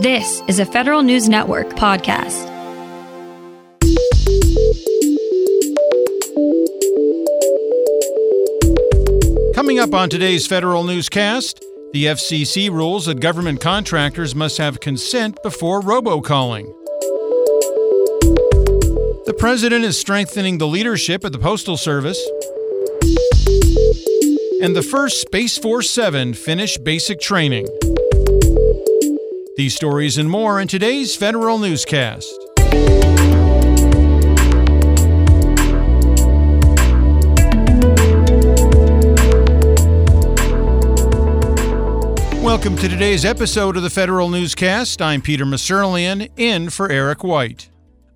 This is a Federal News Network podcast. Coming up on today's Federal Newscast, the FCC rules that government contractors must have consent before robocalling. The president is strengthening the leadership at the Postal Service. And the first Space Force 7 finished basic training. These stories and more in today's Federal Newscast. Welcome to today's episode of the Federal Newscast. I'm Peter Musurlian, in for Eric White.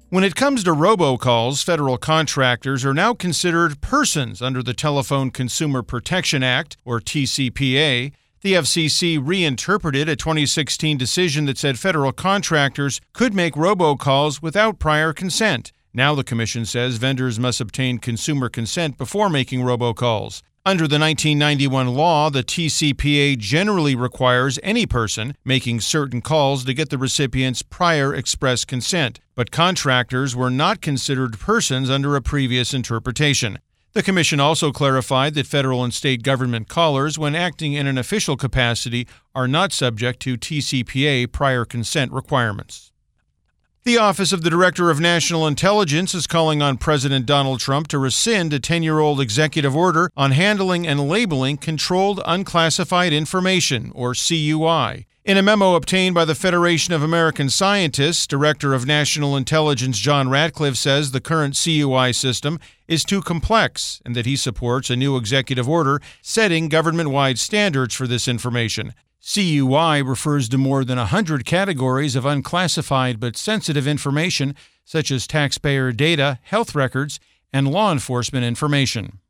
When it comes to robocalls, federal contractors are now considered persons under the Telephone Consumer Protection Act, or TCPA. The FCC reinterpreted a 2016 decision that said federal contractors could make robocalls without prior consent. Now the Commission says vendors must obtain consumer consent before making robocalls. Under the 1991 law, the TCPA generally requires any person making certain calls to get the recipient's prior express consent, but contractors were not considered persons under a previous interpretation. The Commission also clarified that federal and state government callers, when acting in an official capacity, are not subject to TCPA prior consent requirements. The Office of the Director of National Intelligence is calling on President Donald Trump to rescind a 10 year old executive order on handling and labeling controlled unclassified information, or CUI. In a memo obtained by the Federation of American Scientists, Director of National Intelligence John Ratcliffe says the current CUI system is too complex and that he supports a new executive order setting government wide standards for this information. CUI refers to more than 100 categories of unclassified but sensitive information, such as taxpayer data, health records, and law enforcement information.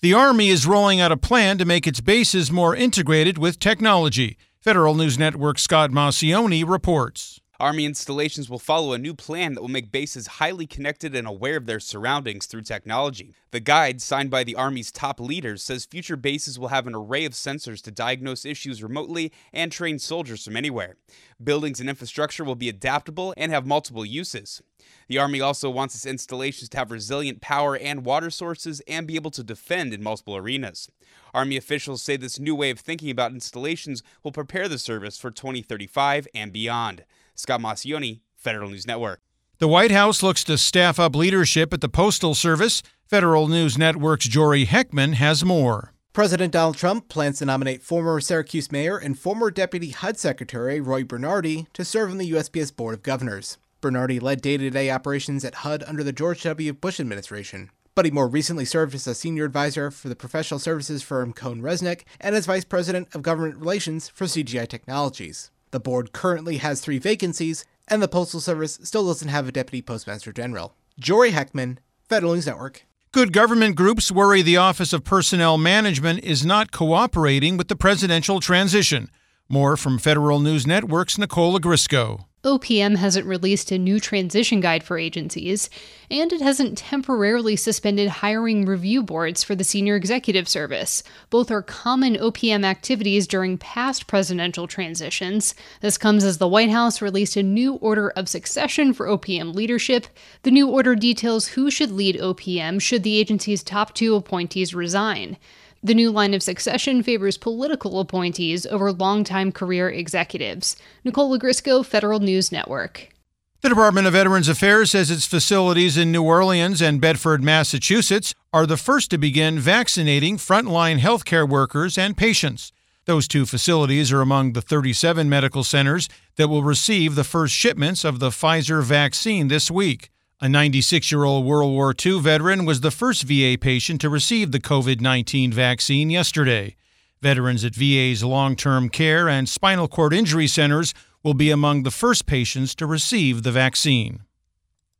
The Army is rolling out a plan to make its bases more integrated with technology. Federal News Network Scott Maucione reports. Army installations will follow a new plan that will make bases highly connected and aware of their surroundings through technology. The guide, signed by the Army's top leaders, says future bases will have an array of sensors to diagnose issues remotely and train soldiers from anywhere. Buildings and infrastructure will be adaptable and have multiple uses. The Army also wants its installations to have resilient power and water sources and be able to defend in multiple arenas. Army officials say this new way of thinking about installations will prepare the service for 2035 and beyond. Scott Maucione, Federal News Network. The White House looks to staff up leadership at the Postal Service. Federal News Network's Jory Heckman has more. President Donald Trump plans to nominate former Syracuse Mayor and former Deputy HUD Secretary Roy Bernardi to serve on the USPS Board of Governors. Bernardi led day to day operations at HUD under the George W. Bush administration, but he more recently served as a senior advisor for the professional services firm CohnReznick and as vice president of government relations for CGI Technologies. The board currently has three vacancies, and the Postal Service still doesn't have a deputy postmaster general. Jory Heckman, Federal News Network. Good government groups worry the Office of Personnel Management is not cooperating with the presidential transition. More from Federal News Network's Nicole Ogrysko. OPM hasn't released a new transition guide for agencies, and it hasn't temporarily suspended hiring review boards for the Senior Executive Service. Both are common OPM activities during past presidential transitions. This comes as the White House released a new order of succession for OPM leadership. The new order details who should lead OPM should the agency's top two appointees resign. The new line of succession favors political appointees over longtime career executives. Nicole Ogrysko, Federal News Network. The Department of Veterans Affairs says its facilities in New Orleans and Bedford, Massachusetts are the first to begin vaccinating frontline healthcare workers and patients. Those two facilities are among the 37 medical centers that will receive the first shipments of the Pfizer vaccine this week. A 96 year old World War II veteran was the first VA patient to receive the COVID 19 vaccine yesterday. Veterans at VA's long term care and spinal cord injury centers will be among the first patients to receive the vaccine.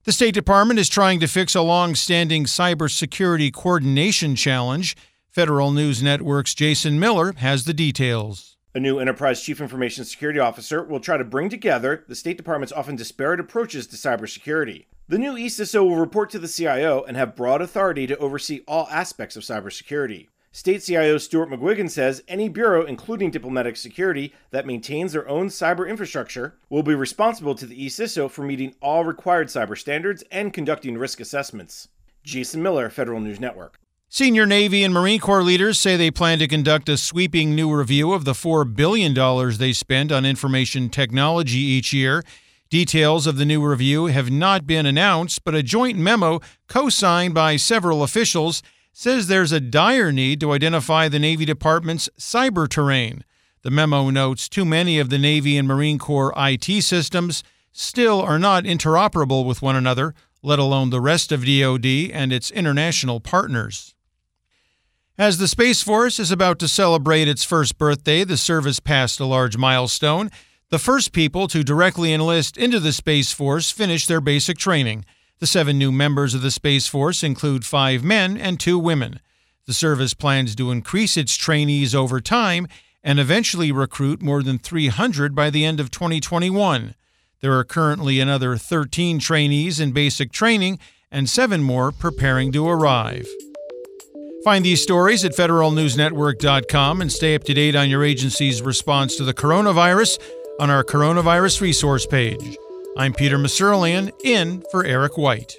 The State Department is trying to fix a long standing cybersecurity coordination challenge. Federal News Network's Jason Miller has the details. A new Enterprise Chief Information Security Officer will try to bring together the State Department's often disparate approaches to cybersecurity. The new ECISO will report to the CIO and have broad authority to oversee all aspects of cybersecurity. State CIO Stuart McGuigan says any bureau, including diplomatic security, that maintains their own cyber infrastructure will be responsible to the eCISO for meeting all required cyber standards and conducting risk assessments. Jason Miller, Federal News Network. Senior Navy and Marine Corps leaders say they plan to conduct a sweeping new review of the $4 billion they spend on information technology each year. Details of the new review have not been announced, but a joint memo co signed by several officials says there's a dire need to identify the Navy Department's cyber terrain. The memo notes too many of the Navy and Marine Corps IT systems still are not interoperable with one another, let alone the rest of DoD and its international partners. As the Space Force is about to celebrate its first birthday, the service passed a large milestone. The first people to directly enlist into the Space Force finish their basic training. The seven new members of the Space Force include five men and two women. The service plans to increase its trainees over time and eventually recruit more than 300 by the end of 2021. There are currently another 13 trainees in basic training and seven more preparing to arrive. Find these stories at federalnewsnetwork.com and stay up to date on your agency's response to the coronavirus on our coronavirus resource page. I'm Peter Musurlian, in for Eric White.